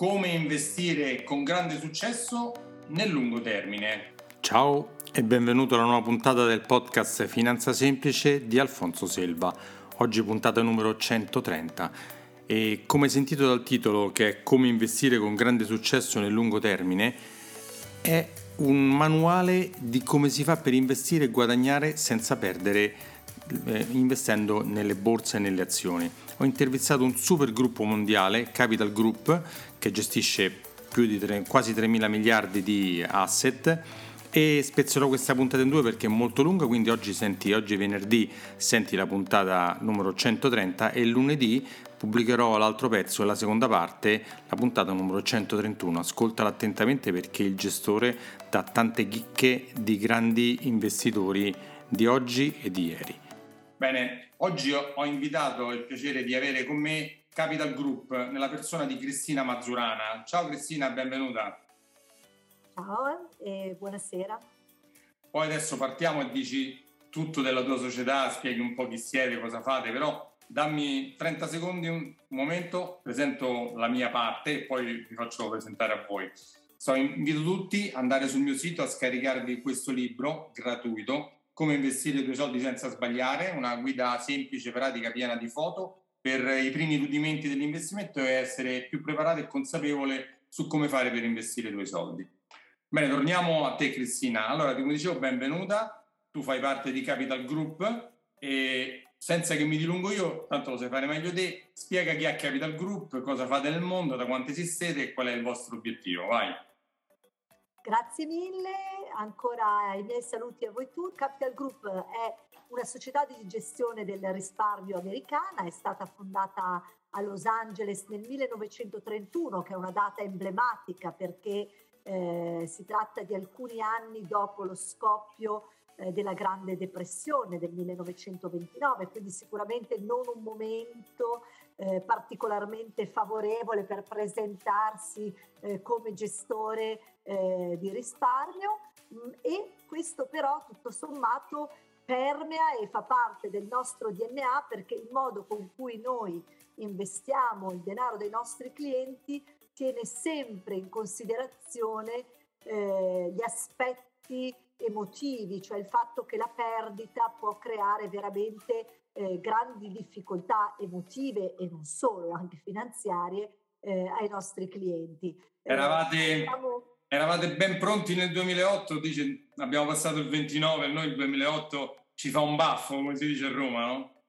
come investire con grande successo nel lungo termine. Ciao e benvenuto alla nuova puntata del podcast Finanza Semplice di Alfonso Selva. Oggi puntata numero 130 e come sentito dal titolo che è come investire con grande successo nel lungo termine è un manuale di come si fa per investire e guadagnare senza perdere investendo nelle borse e nelle azioni. Ho intervistato un super gruppo mondiale, Capital Group, che gestisce più di 3, quasi 3 mila miliardi di asset e spezzerò questa puntata in due perché è molto lunga, quindi oggi senti, oggi venerdì senti la puntata numero 130 e lunedì pubblicherò l'altro pezzo, la seconda parte, la puntata numero 131. Ascoltala attentamente perché il gestore dà tante chicche di grandi investitori di oggi e di ieri. Bene, oggi ho invitato il piacere di avere con me Capital Group nella persona di Cristina Mazzurana. Ciao Cristina, benvenuta. Ciao e buonasera. Poi adesso partiamo e dici tutto della tua società, spieghi un po' chi siete, cosa fate, però dammi 30 secondi, un momento, presento la mia parte e poi vi faccio presentare a voi. So, invito tutti ad andare sul mio sito a scaricarvi questo libro gratuito come investire i tuoi soldi senza sbagliare, una guida semplice, pratica, piena di foto per i primi rudimenti dell'investimento e essere più preparato e consapevole su come fare per investire i tuoi soldi. Bene, torniamo a te Cristina. Allora, come dicevo, benvenuta, tu fai parte di Capital Group e senza che mi dilungo io, tanto lo sai fare meglio te, spiega chi è Capital Group, cosa fate nel mondo, da quanti esistete e qual è il vostro obiettivo. Vai. Grazie mille, ancora i miei saluti a voi tutti. Capital Group è una società di gestione del risparmio americana, è stata fondata a Los Angeles nel 1931, che è una data emblematica perché eh, si tratta di alcuni anni dopo lo scoppio eh, della Grande Depressione del 1929, quindi sicuramente non un momento eh, particolarmente favorevole per presentarsi eh, come gestore eh, di risparmio mh, mm, e questo però tutto sommato permea e fa parte del nostro DNA perché il modo con cui noi investiamo il denaro dei nostri clienti tiene sempre in considerazione eh, gli aspetti emotivi, cioè il fatto che la perdita può creare veramente eh, grandi difficoltà emotive e non solo, anche finanziarie eh, ai nostri clienti. Eh, eravate, diciamo, eravate, ben pronti nel 2008, dice, abbiamo passato il 29 e noi il 2008 ci fa un baffo, come si dice a Roma, no?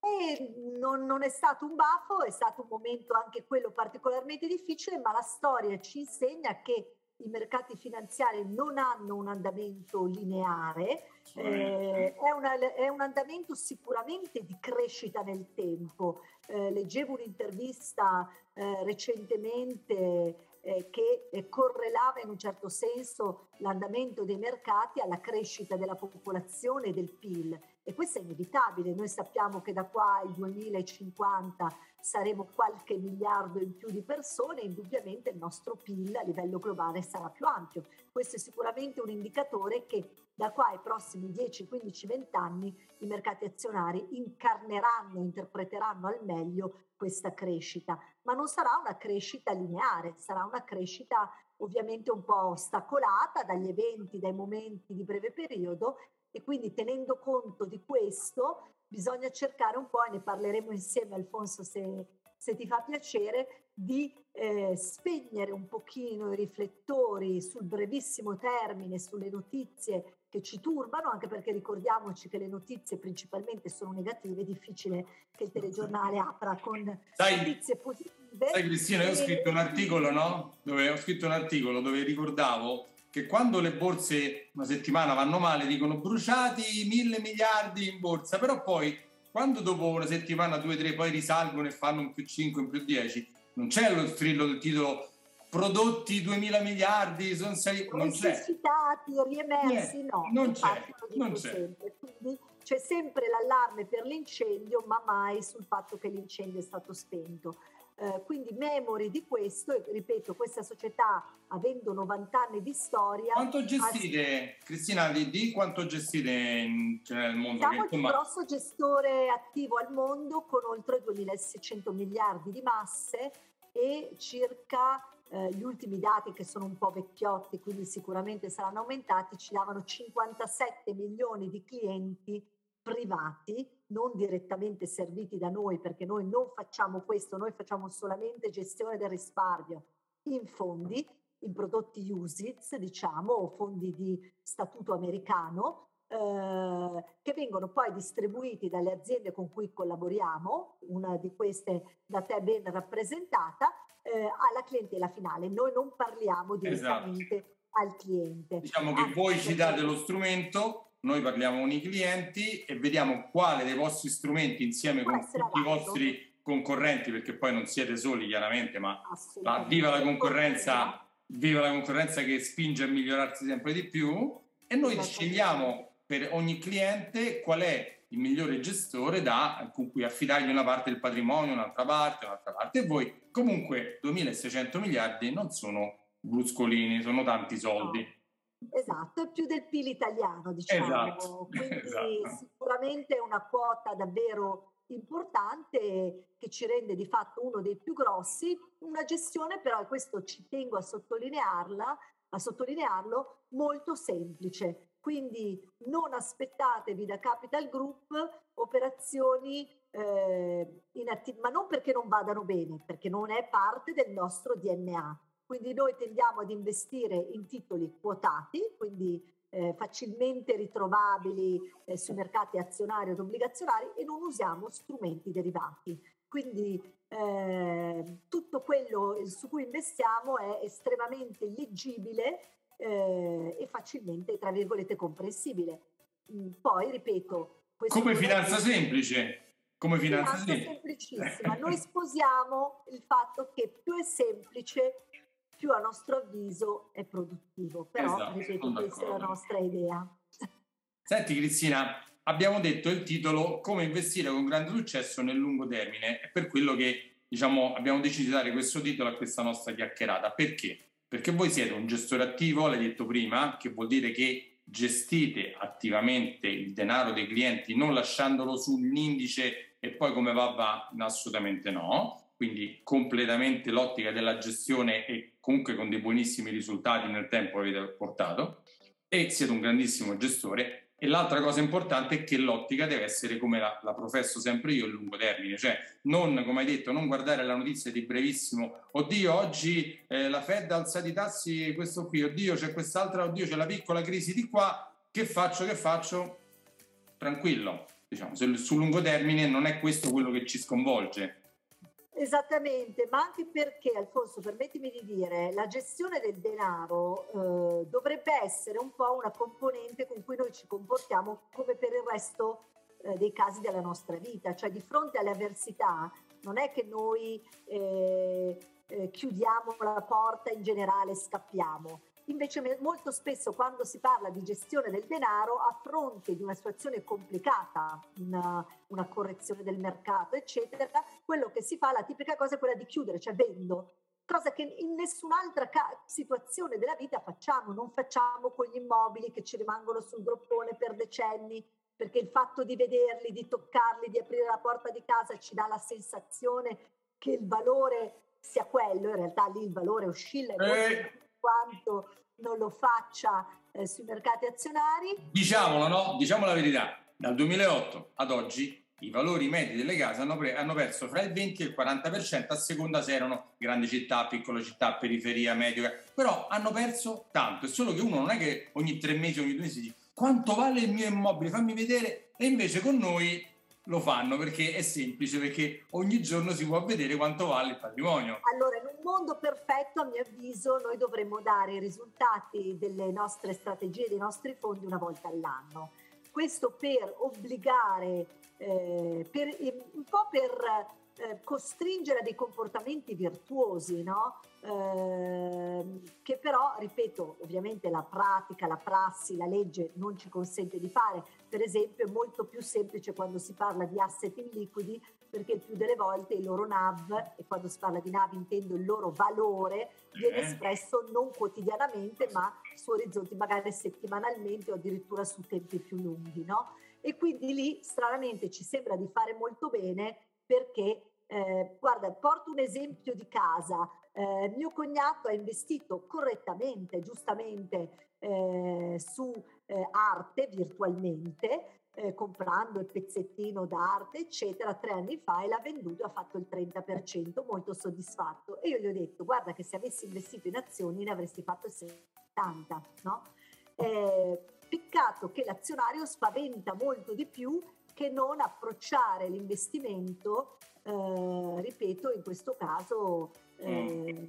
E non, non, è stato un baffo, è stato un momento anche quello particolarmente difficile, ma la storia ci insegna che i mercati finanziari non hanno un andamento lineare, eh, è, una, è, un andamento sicuramente di crescita nel tempo. Eh, leggevo un'intervista eh, recentemente eh, che eh, correlava in un certo senso l'andamento dei mercati alla crescita della popolazione e del PIL e questo è inevitabile. Noi sappiamo che da qua al 2050 saremo qualche miliardo in più di persone, indubbiamente il nostro PIL a livello globale sarà più ampio. Questo è sicuramente un indicatore che da qua ai prossimi 10, 15, 20 anni i mercati azionari incarneranno, interpreteranno al meglio questa crescita, ma non sarà una crescita lineare, sarà una crescita ovviamente un po' ostacolata dagli eventi, dai momenti di breve periodo e quindi tenendo conto di questo bisogna cercare un po', e ne parleremo insieme Alfonso se, se ti fa piacere, di eh, spegnere un pochino i riflettori sul brevissimo termine, sulle notizie che ci turbano, anche perché ricordiamoci che le notizie principalmente sono negative, è difficile che il telegiornale apra con sai, notizie positive. Sai Cristina, io ho scritto un articolo, no? Dove ho scritto un articolo dove ricordavo che quando le borse una settimana vanno male dicono bruciati mille miliardi in borsa, però poi quando dopo una settimana, due, tre, poi risalgono e fanno un più 5, un più 10, non c'è lo strillo del titolo prodotti 2000 miliardi, sono saliti, non c'è. Resuscitati, riemersi, no. Non c'è, non c'è. Sempre. Quindi c'è sempre l'allarme per l'incendio, ma mai sul fatto che l'incendio è stato spento. Eh, quindi memori di questo, e ripeto, questa società avendo 90 anni di storia... Quanto gestite, ha... Cristina, di, di, quanto gestite cioè, nel mondo? Siamo che, il più grosso gestore attivo al mondo con oltre 2600 miliardi di masse e e circa eh, gli ultimi dati che sono un po' vecchiotti, quindi sicuramente saranno aumentati, ci davano 57 milioni di clienti privati, non direttamente serviti da noi, perché noi non facciamo questo, noi facciamo solamente gestione del risparmio in fondi, in prodotti USITS, diciamo, o fondi di statuto americano, eh, che vengono poi distribuiti dalle aziende con cui collaboriamo, una di queste da te ben rappresentata, eh, alla clientela finale. Noi non parliamo direttamente esatto. al cliente. Diciamo che voi ci date lo strumento, noi parliamo con i clienti e vediamo quale dei vostri strumenti insieme con tutti i vostri concorrenti, perché poi non siete soli chiaramente, ma, ma viva la concorrenza, viva la concorrenza che spinge a migliorarsi sempre di più e noi scegliamo per ogni cliente qual è il migliore gestore da, con cui affidargli una parte del patrimonio, un'altra parte, un'altra parte. E voi comunque 2600 miliardi non sono bruscolini, sono tanti soldi. No. Esatto, è più del PIL italiano, diciamo. Esatto. Quindi esatto. sicuramente è una quota davvero importante che ci rende di fatto uno dei più grossi, una gestione però, e questo ci tengo a sottolinearla, a sottolinearlo, molto semplice. Quindi non aspettatevi da Capital Group operazioni eh, inattive, ma non perché non vadano bene, perché non è parte del nostro DNA. Quindi noi tendiamo ad investire in titoli quotati, quindi eh, facilmente ritrovabili eh, sui mercati azionari ed obbligazionari e non usiamo strumenti derivati. Quindi eh, tutto quello su cui investiamo è estremamente leggibile eh, e facilmente, tra virgolette, comprensibile. Mm, poi, ripeto... Come finanza è... semplice. Come finanza, finanza semplicissima. Noi sposiamo il fatto che più è semplice, più a nostro avviso è produttivo. Però, esatto, ripeto, questa è la nostra idea. Senti Cristina, abbiamo detto il titolo Come investire con grande successo nel lungo termine. È per quello che diciamo, abbiamo deciso di dare questo titolo a questa nostra chiacchierata. Perché? Perché voi siete un gestore attivo, l'hai detto prima, che vuol dire che gestite attivamente il denaro dei clienti non lasciandolo sull'indice e poi come va va? Assolutamente no. Quindi completamente l'ottica della gestione e comunque con dei buonissimi risultati nel tempo avete portato. E siete un grandissimo gestore. E l'altra cosa importante è che l'ottica deve essere, come la, la professo sempre io, a lungo termine, cioè non, come hai detto, non guardare la notizia di brevissimo, oddio oggi eh, la Fed ha alzato i tassi, questo qui, oddio c'è quest'altra, oddio c'è la piccola crisi di qua, che faccio, che faccio? Tranquillo, diciamo, sul lungo termine non è questo quello che ci sconvolge, Esattamente, ma anche perché, Alfonso, permettimi di dire, la gestione del denaro eh, dovrebbe essere un po' una componente con cui noi ci comportiamo come per il resto eh, dei casi della nostra vita, cioè di fronte alle avversità non è che noi eh, eh chiudiamo la porta in generale e scappiamo, Invece molto spesso quando si parla di gestione del denaro a fronte di una situazione complicata, una, una correzione del mercato, eccetera, quello che si fa, la tipica cosa è quella di chiudere, cioè vendo, cosa che in nessun'altra ca- situazione della vita facciamo, non facciamo con gli immobili che ci rimangono sul groppone per decenni, perché il fatto di vederli, di toccarli, di aprire la porta di casa ci dà la sensazione che il valore sia quello, in realtà lì il valore oscilla eh. Quanto non lo faccia eh, sui mercati azionari. Diciamolo, no? Diciamo la verità, dal 2008 ad oggi i valori medi delle case hanno, pre- hanno, perso fra il 20 e il 40% a seconda se erano grandi città, piccole città, periferia, medio, però hanno perso tanto. È solo che uno non è che ogni tre mesi, ogni due mesi dice quanto vale il mio immobile, fammi vedere, e invece con noi lo fanno perché è semplice, perché ogni giorno si può vedere quanto vale il patrimonio. Allora, in un mondo perfetto, a mio avviso, noi dovremmo dare i risultati delle nostre strategie, dei nostri fondi una volta all'anno. Questo per obbligare, eh, per, un po' per eh, costringere a dei comportamenti virtuosi, no? Eh, che però, ripeto, ovviamente la pratica, la prassi, la legge non ci consente di fare. Per esempio è molto più semplice quando si parla di asset illiquidi perché il più delle volte il loro NAV, e quando si parla di NAV intendo il loro valore, viene eh. espresso non quotidianamente ma su orizzonti magari settimanalmente o addirittura su tempi più lunghi. No? E quindi lì stranamente ci sembra di fare molto bene perché Eh, guarda, porto un esempio di casa. Eh, mio cognato ha investito correttamente, giustamente, eh, su eh, arte virtualmente, eh, comprando il pezzettino d'arte, eccetera, tre anni fa e l'ha venduto e ha fatto il 30%, molto soddisfatto. E io gli ho detto, guarda che se avessi investito in azioni ne avresti fatto il 70%, no? Eh, peccato che l'azionario spaventa molto di più che non approcciare l'investimento, eh, ripeto, in questo caso eh,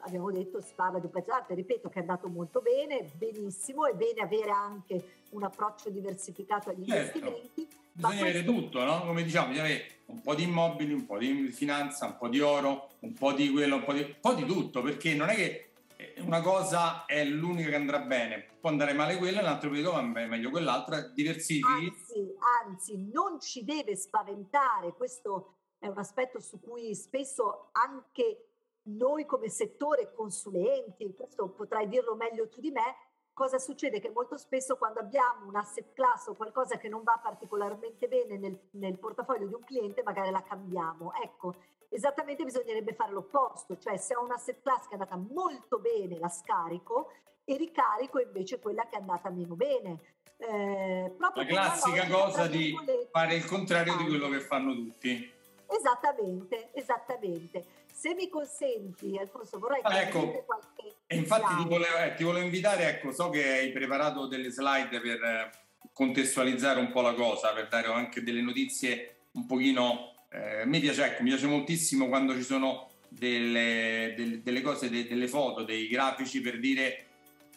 abbiamo detto si parla di un pezzo ripeto che è andato molto bene, benissimo, è bene avere anche un approccio diversificato agli certo. investimenti. Bisogna avere tutto, no? Come diciamo, bisogna avere un po' di immobili, un po' di finanza, un po' di oro, un po' di quello, un po' di, un po di tutto, perché non è che una cosa è l'unica che andrà bene, può andare male quella, l'altro periodo va meglio quell'altra, diversifichi. Anzi, anzi, non ci deve spaventare, questo è un aspetto su cui spesso anche noi come settore consulenti, questo potrai dirlo meglio tu di me, cosa succede? Che molto spesso quando abbiamo un asset class o qualcosa che non va particolarmente bene nel, nel portafoglio di un cliente, magari la cambiamo. Ecco, esattamente bisognerebbe fare l'opposto, cioè se ho un asset class che è andata molto bene la scarico e ricarico invece quella che è andata meno bene. Eh, la classica cosa di fare il contrario di quello che fanno tutti. Esattamente, esattamente. Se mi consenti, Alfonso, vorrei ah, ecco, qualche... E infatti ti volevo, eh, ti volevo, invitare, ecco, so che hai preparato delle slide per eh, contestualizzare un po' la cosa, per dare anche delle notizie un pochino... Eh, mi, piace, ecco, mi piace moltissimo quando ci sono delle, delle, delle cose, de, delle foto, dei grafici per dire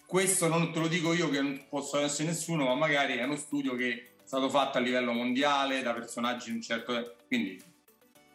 questo non te lo dico io che non posso essere nessuno, ma magari è uno studio che è stato fatto a livello mondiale da personaggi di un certo... Quindi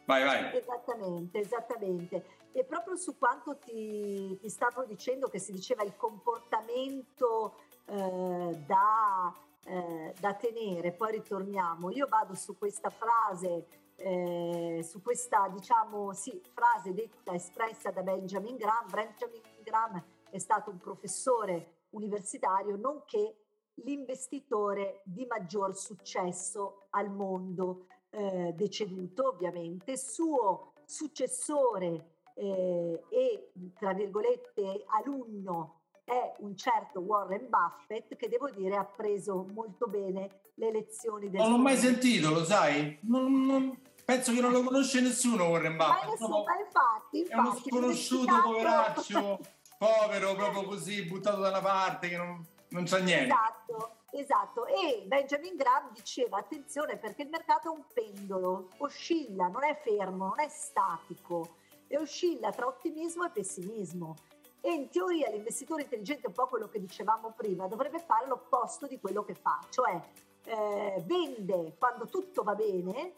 Vai, vai. Esattamente, esattamente. E proprio su quanto ti, ti stavo dicendo che si diceva il comportamento eh, da, eh, da, tenere, poi ritorniamo. Io vado su questa frase, eh, su questa diciamo sì, frase detta espressa da Benjamin Graham. Benjamin Graham è stato un professore universitario, nonché l'investitore di maggior successo al mondo eh, deceduto ovviamente, suo successore eh, e tra virgolette alunno è un certo Warren Buffett che devo dire ha preso molto bene le lezioni del Non l'ho mai sentito, lo sai? Non, non, penso che non lo conosce nessuno Warren Buffett. Ma nessuno, ma infatti, infatti, è uno sconosciuto poveraccio, povero, proprio così, buttato da una parte che non, non sa niente. Esatto. Esatto, e Benjamin Graham diceva attenzione perché il mercato è un pendolo, oscilla, non è fermo, non è statico e oscilla tra ottimismo e pessimismo. E in teoria l'investitore intelligente, un po' quello che dicevamo prima, dovrebbe fare l'opposto di quello che fa, cioè eh, vende quando tutto va bene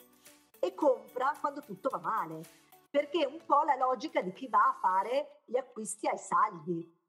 e compra quando tutto va male, perché è un po' la logica di chi va a fare gli acquisti ai saldi.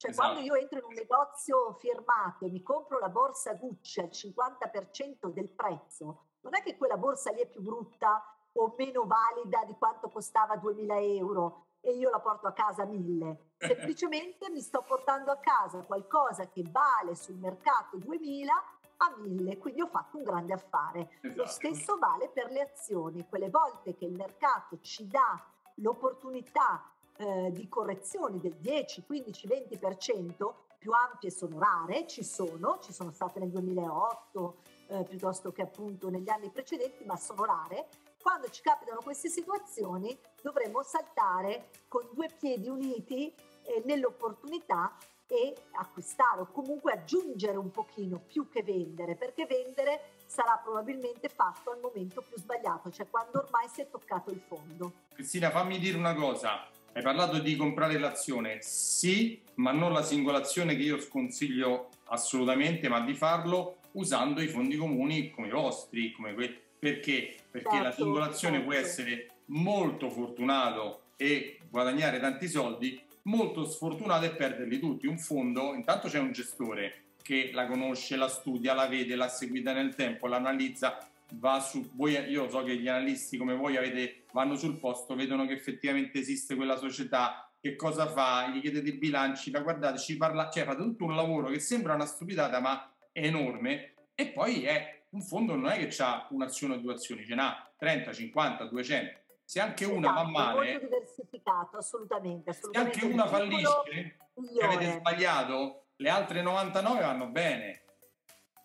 Cioè, esatto. quando io entro in un negozio firmato e mi compro la borsa Gucci al 50% del prezzo, non è che quella borsa lì è più brutta o meno valida di quanto costava 2000 euro e io la porto a casa a 1000. Semplicemente mi sto portando a casa qualcosa che vale sul mercato 2000 a 1000, quindi ho fatto un grande affare. Esatto. Lo stesso vale per le azioni. Quelle volte che il mercato ci dà l'opportunità eh, di correzioni del 10, 15, 20%, più ampie sono rare, ci sono, ci sono state nel 2008 eh, piuttosto che appunto negli anni precedenti, ma sono rare. Quando ci capitano queste situazioni dovremmo saltare con due piedi uniti eh, nell'opportunità e acquistare o comunque aggiungere un pochino più che vendere, perché vendere sarà probabilmente fatto al momento più sbagliato, cioè quando ormai si è toccato il fondo. Cristina, fammi dire una cosa, hai parlato di comprare l'azione? Sì, ma non la singolazione che io sconsiglio assolutamente, ma di farlo usando i fondi comuni come i vostri, come que- perché? Perché certo, la singolazione certo. può essere molto fortunato e guadagnare tanti soldi, molto sfortunato e perderli tutti. Un fondo, intanto c'è un gestore che la conosce, la studia, la vede, l'ha seguita nel tempo, l'analizza, va su voi, io so che gli analisti come voi avete, vanno sul posto, vedono che effettivamente esiste quella società, che cosa fa, gli chiedete i bilanci, la guardate, ci parla, cioè fate tutto un lavoro che sembra una stupidata ma è enorme e poi è un fondo non è che ha un'azione o due azioni, ce n'ha 30, 50, 200. se anche esatto, una va male... Diversificato, assolutamente. assolutamente se anche una fallisce, che avete sbagliato, le altre 99 vanno bene.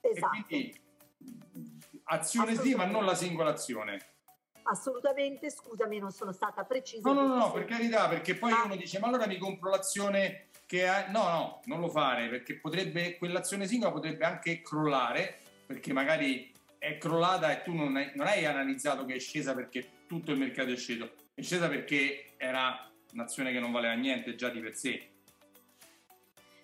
Esatto. E quindi azione sì, ma non la singola azione. Assolutamente, scusami, non sono stata precisa. No, no, no, no per carità, perché poi ah. uno dice, ma allora mi compro l'azione che ha... No, no, non lo fare, perché potrebbe, quell'azione singola potrebbe anche crollare, perché magari è crollata e tu non hai, non hai analizzato che è scesa perché tutto il mercato è sceso, è scesa perché era un'azione che non valeva niente già di per sé.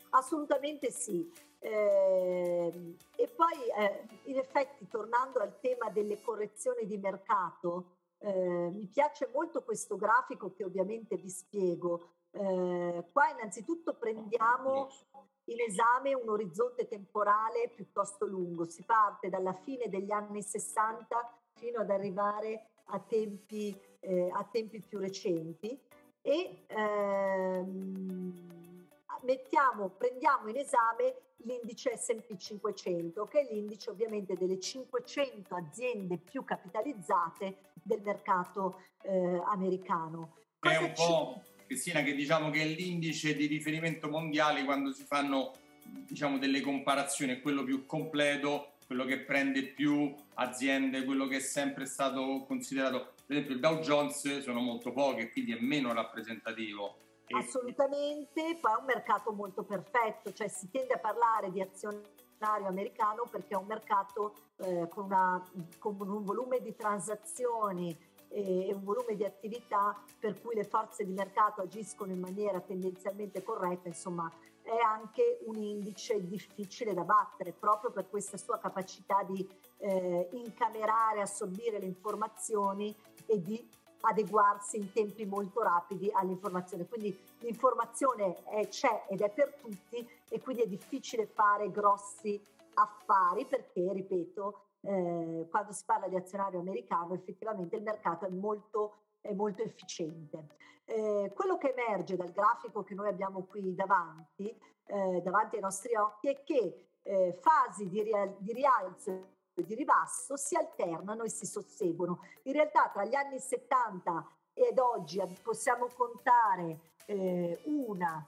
Assolutamente sì. Eh, e poi eh, in effetti tornando al tema delle correzioni di mercato, eh, mi piace molto questo grafico che ovviamente vi spiego. Eh, qua innanzitutto prendiamo in esame un orizzonte temporale piuttosto lungo, si parte dalla fine degli anni 60 fino ad arrivare a tempi, eh, a tempi più recenti e ehm, mettiamo, prendiamo in esame l'indice S&P 500, che è l'indice ovviamente delle 500 aziende più capitalizzate del mercato eh, americano. Cosa è un po', Cristina, che diciamo che è l'indice di riferimento mondiale quando si fanno diciamo, delle comparazioni, è quello più completo, quello che prende più aziende, quello che è sempre stato considerato, per esempio il Dow Jones sono molto poche, quindi è meno rappresentativo Assolutamente, poi è un mercato molto perfetto, cioè si tende a parlare di azionario americano perché è un mercato eh, con, una, con, un volume di transazioni e un volume di attività per cui le forze di mercato agiscono in maniera tendenzialmente corretta, insomma è anche un indice difficile da battere proprio per questa sua capacità di eh, incamerare, assorbire le informazioni e di adeguarsi in tempi molto rapidi all'informazione. Quindi l'informazione è, c'è ed è per tutti e quindi è difficile fare grossi affari perché, ripeto, eh, quando si parla di azionario americano effettivamente il mercato è molto, è molto efficiente. Eh, quello che emerge dal grafico che noi abbiamo qui davanti, eh, davanti ai nostri occhi, è che eh, fasi di, rial- di rialzo di ribasso si alternano e si susseguono. In realtà tra gli anni 70 ed oggi possiamo contare eh, una,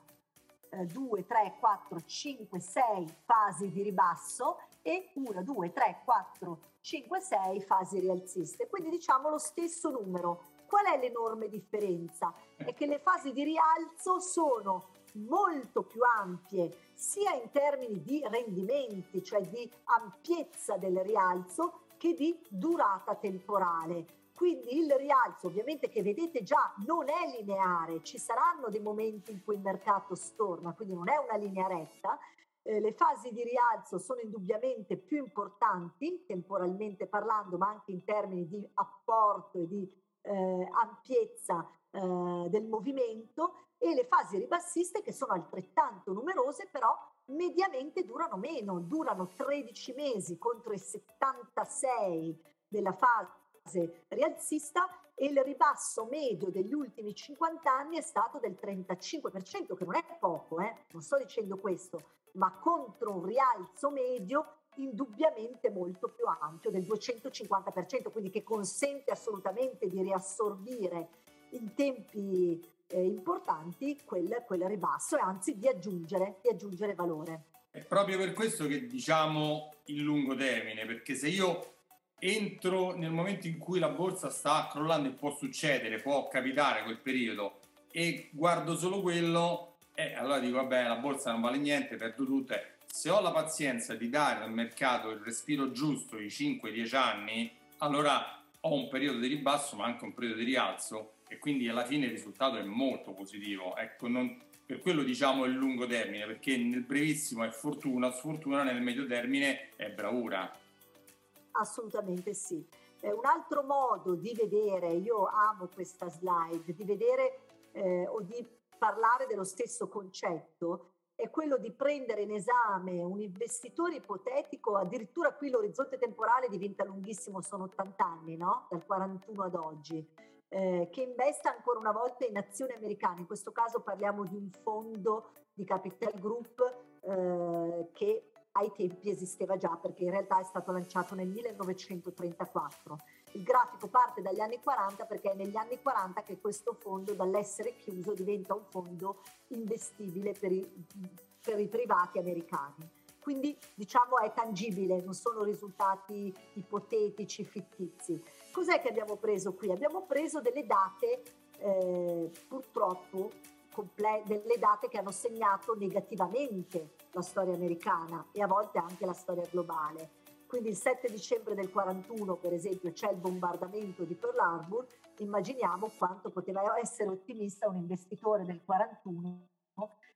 eh, due, tre, quattro, cinque, sei fasi di ribasso e una, due, tre, quattro, cinque, sei fasi rialziste. Quindi diciamo lo stesso numero. Qual è l'enorme differenza? È che le fasi di rialzo sono molto più ampie sia in termini di rendimenti, cioè di ampiezza del rialzo, che di durata temporale. Quindi il rialzo ovviamente che vedete già non è lineare, ci saranno dei momenti in cui il mercato storna, quindi non è una linea retta. Eh, le fasi di rialzo sono indubbiamente più importanti temporalmente parlando, ma anche in termini di apporto e di eh, ampiezza eh, del movimento e le fasi ribassiste che sono altrettanto numerose però mediamente durano meno, durano 13 mesi contro i 76 della fase rialzista e il ribasso medio degli ultimi 50 anni è stato del 35%, che non è poco, eh? non sto dicendo questo, ma contro un rialzo medio indubbiamente molto più ampio del 250%, quindi che consente assolutamente di riassorbire in tempi eh, importanti quel, quel ribasso e anzi di aggiungere, di aggiungere valore. È proprio per questo che diciamo il lungo termine, perché se io entro nel momento in cui la borsa sta crollando e può succedere, può capitare quel periodo e guardo solo quello, eh, allora dico vabbè la borsa non vale niente, perdo tutto. Se ho la pazienza di dare al mercato il respiro giusto, i 5-10 anni, allora ho un periodo di ribasso ma anche un periodo di rialzo e quindi alla fine il risultato è molto positivo. Ecco, non, per quello diciamo il lungo termine, perché nel brevissimo è fortuna, sfortuna, nel medio termine è bravura. Assolutamente sì. Eh, un altro modo di vedere, io amo questa slide, di vedere eh, o di parlare dello stesso concetto è quello di prendere in esame un investitore ipotetico, addirittura qui l'orizzonte temporale diventa lunghissimo, sono 80 anni, no? Dal 41 ad oggi eh, che investa ancora una volta in azioni americane. In questo caso parliamo di un fondo di Capital Group eh, che ai tempi esisteva già perché in realtà è stato lanciato nel 1934 il grafico parte dagli anni 40 perché è negli anni 40 che questo fondo dall'essere chiuso diventa un fondo investibile per i, per i privati americani. Quindi diciamo è tangibile, non sono risultati ipotetici, fittizi. Cos'è che abbiamo preso qui? Abbiamo preso delle date eh, purtroppo comple- delle date che hanno segnato negativamente la storia americana e a volte anche la storia globale. Quindi il 7 dicembre del 41, per esempio, c'è il bombardamento di Pearl Harbor, immaginiamo quanto poteva essere ottimista un investitore del 41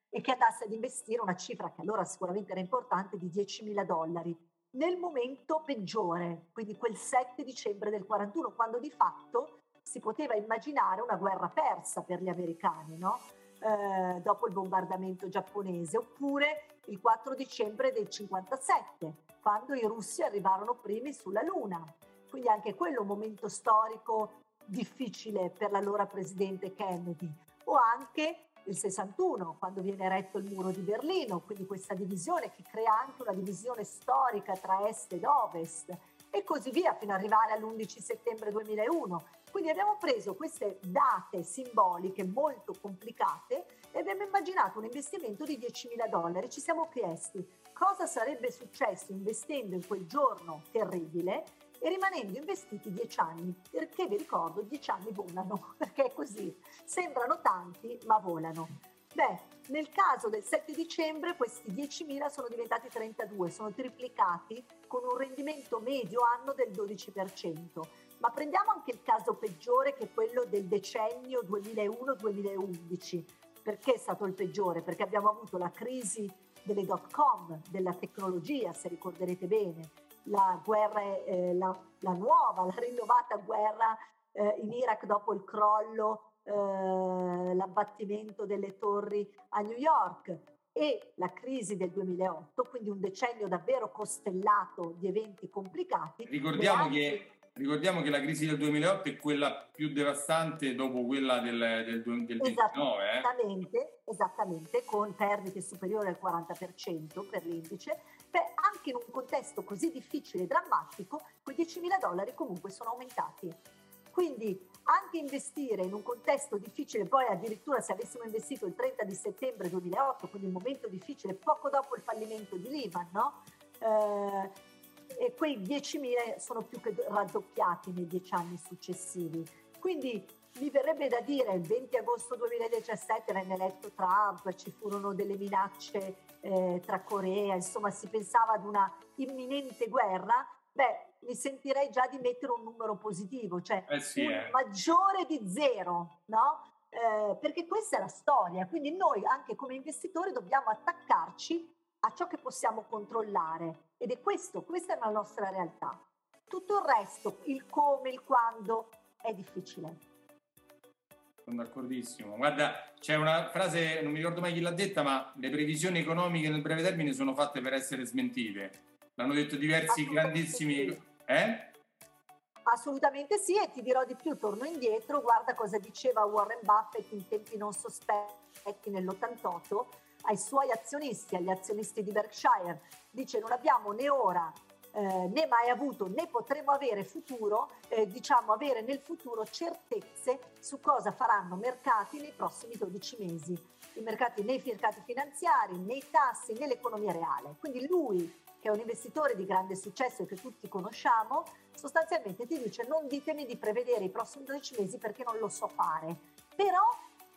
e che andasse ad investire una cifra che allora sicuramente era importante di 10.000 dollari nel momento peggiore, quindi quel 7 dicembre del 41, quando di fatto si poteva immaginare una guerra persa per gli americani, no? eh, dopo il bombardamento giapponese, oppure il 4 dicembre del 57, quando i russi arrivarono primi sulla Luna. Quindi anche quello un momento storico difficile per l'allora presidente Kennedy, o anche il 61, quando viene eretto il muro di Berlino, quindi questa divisione che crea anche una divisione storica tra est ed ovest, e così via fino ad arrivare all'11 settembre 2001. Quindi abbiamo preso queste date simboliche molto complicate e abbiamo immaginato un investimento di 10.000 dollari. Ci siamo chiesti cosa sarebbe successo investendo in quel giorno terribile e rimanendo investiti dieci anni, perché vi ricordo, dieci anni volano, perché è così, sembrano tanti ma volano. Beh, nel caso del 7 dicembre questi 10.000 sono diventati 32, sono triplicati con un rendimento medio anno del 12%. Ma prendiamo anche il caso peggiore che è quello del decennio 2001-2011. Perché è stato il peggiore? Perché abbiamo avuto la crisi delle dot com, della tecnologia, se ricorderete bene, la guerra, eh, la, la, nuova, la rinnovata guerra eh, in Iraq dopo il crollo, eh, l'abbattimento delle torri a New York e la crisi del 2008, quindi un decennio davvero costellato di eventi complicati. Ricordiamo anche... che Ricordiamo che la crisi del 2008 è quella più devastante dopo quella del, del, del 2019. Eh? Esattamente? Esattamente, con perdite superiori al 40% per l'indice. Beh, anche in un contesto così difficile e drammatico, quei 10.000 dollari comunque sono aumentati. Quindi anche investire in un contesto difficile, poi addirittura se avessimo investito il 30 di settembre 2008, quindi un momento difficile, poco dopo il fallimento di Lehman, no? Eh, e quei 10.000 sono più che raddoppiati nei dieci anni successivi. Quindi mi verrebbe da dire il 20 agosto 2017 venne eletto Trump, ci furono delle minacce eh, tra Corea, insomma si pensava ad una imminente guerra, beh mi sentirei già di mettere un numero positivo, cioè eh sì, eh. maggiore di zero, no? Eh, perché questa è la storia, quindi noi anche come investitori dobbiamo attaccarci a ciò che possiamo controllare ed è questo, questa è la nostra realtà. Tutto il resto, il come, il quando, è difficile. Sono d'accordissimo. Guarda, c'è una frase, non mi ricordo mai chi l'ha detta, ma le previsioni economiche nel breve termine sono fatte per essere smentite. L'hanno detto diversi grandissimi... Sì. Eh? Assolutamente sì, e ti dirò di più, torno indietro, guarda cosa diceva Warren Buffett in tempi non sospetti nell'88 ai suoi azionisti, agli azionisti di Berkshire, dice non abbiamo né ora eh, né mai avuto né potremo avere futuro, eh, diciamo avere nel futuro certezze su cosa faranno mercati nei prossimi 12 mesi, i mercati nei mercati finanziari, nei tassi, nell'economia reale. Quindi lui che è un investitore di grande successo e che tutti conosciamo, sostanzialmente ti dice non ditemi di prevedere i prossimi 12 mesi perché non lo so fare, però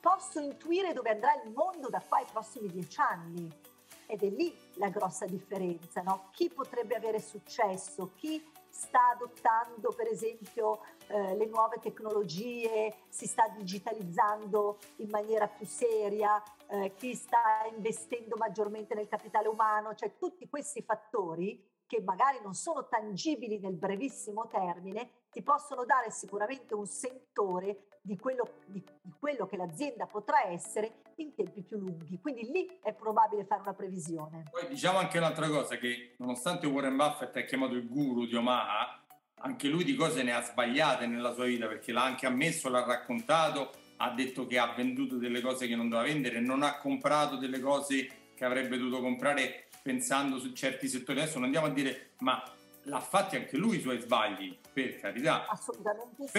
posso intuire dove andrà il mondo da qua ai prossimi dieci anni. Ed è lì la grossa differenza, no? Chi potrebbe avere successo, chi sta adottando per esempio eh, le nuove tecnologie, si sta digitalizzando in maniera più seria, eh, chi sta investendo maggiormente nel capitale umano, cioè tutti questi fattori che magari non sono tangibili nel brevissimo termine, ti possono dare sicuramente un sentore di quello, di, di quello, che l'azienda potrà essere in tempi più lunghi. Quindi lì è probabile fare una previsione. Poi diciamo anche un'altra cosa, che nonostante Warren Buffett è chiamato il guru di Omaha, anche lui di cose ne ha sbagliate nella sua vita, perché l'ha anche ammesso, l'ha raccontato, ha detto che ha venduto delle cose che non doveva vendere, non ha comprato delle cose che avrebbe dovuto comprare pensando su certi settori. Adesso non andiamo a dire ma l'ha fatti anche lui i suoi sbagli, per carità. Assolutamente sì.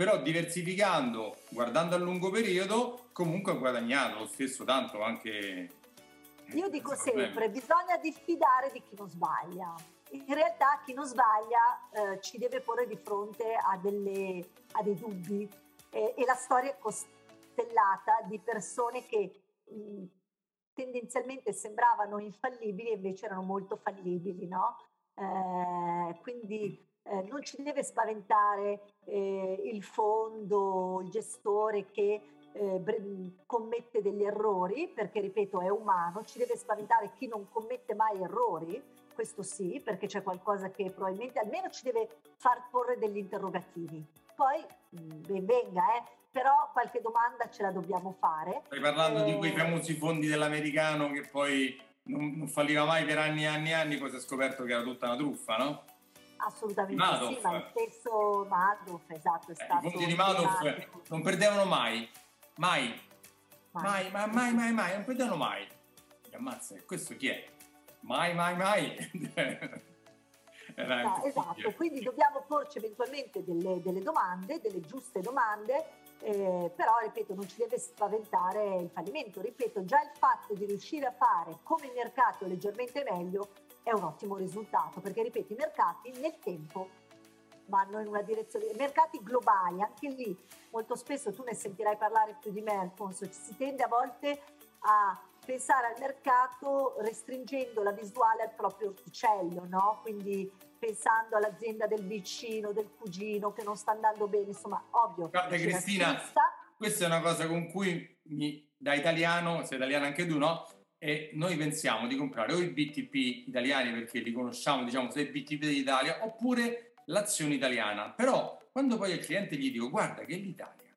Però, diversificando, guardando a lungo periodo, comunque ha guadagnato lo stesso tanto anche... Io dico sempre, bisogna diffidare di chi non sbaglia. In realtà chi non sbaglia eh, ci deve porre di fronte a, delle, a dei dubbi eh, e la storia è costellata di persone che mh, tendenzialmente sembravano infallibili e invece erano molto fallibili, no? Eh, quindi eh, non ci deve spaventare eh, il fondo, il gestore che eh, commette degli errori, perché ripeto è umano, ci deve spaventare chi non commette mai errori, questo sì, perché c'è qualcosa che probabilmente almeno ci deve far porre degli interrogativi. Poi ben venga, eh, però qualche domanda ce la dobbiamo fare. Stai parlando eh... di quei famosi fondi dell'americano che poi non, non, falliva mai per anni e anni e anni, poi si è scoperto che era tutta una truffa, no? Assolutamente Madoff. sì, ma lo stesso Madoff, esatto, è eh, stato... I fondi di Madoff non perdevano mai, mai, mai, mai, mai, mai, mai, non perdevano mai. Mi ammazza, questo chi è? Mai, mai, mai. ah, esatto, quindi dobbiamo porci eventualmente delle, delle domande, delle giuste domande eh, però ripeto non ci deve spaventare il fallimento, ripeto già il fatto di riuscire a fare come il mercato leggermente meglio è un ottimo risultato perché ripeto i mercati nel tempo vanno in una direzione, i mercati globali anche lì molto spesso tu ne sentirai parlare più di me Alfonso, si tende a volte a pensare al mercato restringendo la visuale al proprio orticello, no? quindi pensando all'azienda del vicino, del cugino che non sta andando bene, insomma, ovvio. Guarda Cristina, questa è una cosa con cui mi, da italiano, sei italiano anche tu, no? E noi pensiamo di comprare o i BTP italiani perché li conosciamo, diciamo, se i BTP d'Italia, oppure l'azione italiana. Però quando poi al cliente gli dico, guarda che l'Italia,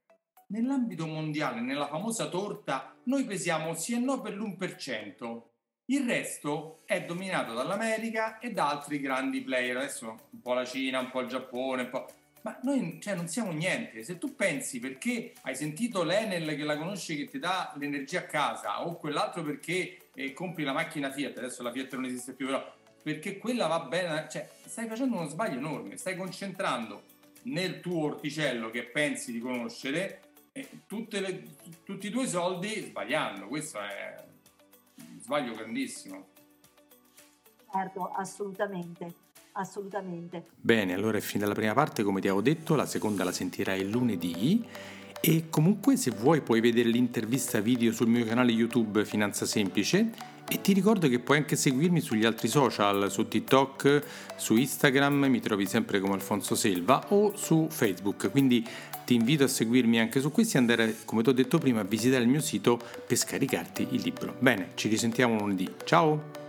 nell'ambito mondiale, nella famosa torta, noi pesiamo sì e no per l'1%. Il resto è dominato dall'America e da altri grandi player, adesso un po' la Cina, un po' il Giappone, un po'... ma noi cioè, non siamo niente. Se tu pensi perché hai sentito l'Enel che la conosci che ti dà l'energia a casa o quell'altro perché eh, compri la macchina Fiat, adesso la Fiat non esiste più però, perché quella va bene, cioè stai facendo uno sbaglio enorme, stai concentrando nel tuo orticello che pensi di conoscere eh, le, tutti i tuoi soldi sbagliando, questo è sbaglio grandissimo. Certo, assolutamente. Assolutamente. Bene, allora è finita la prima parte, come ti avevo detto, la seconda la sentirai lunedì. E comunque se vuoi puoi vedere l'intervista video sul mio canale YouTube Finanza Semplice e ti ricordo che puoi anche seguirmi sugli altri social, su TikTok, su Instagram, mi trovi sempre come Alfonso Selva o su Facebook, quindi ti invito a seguirmi anche su questi e andare, come ti ho detto prima, a visitare il mio sito per scaricarti il libro. Bene, ci risentiamo lunedì. Ciao!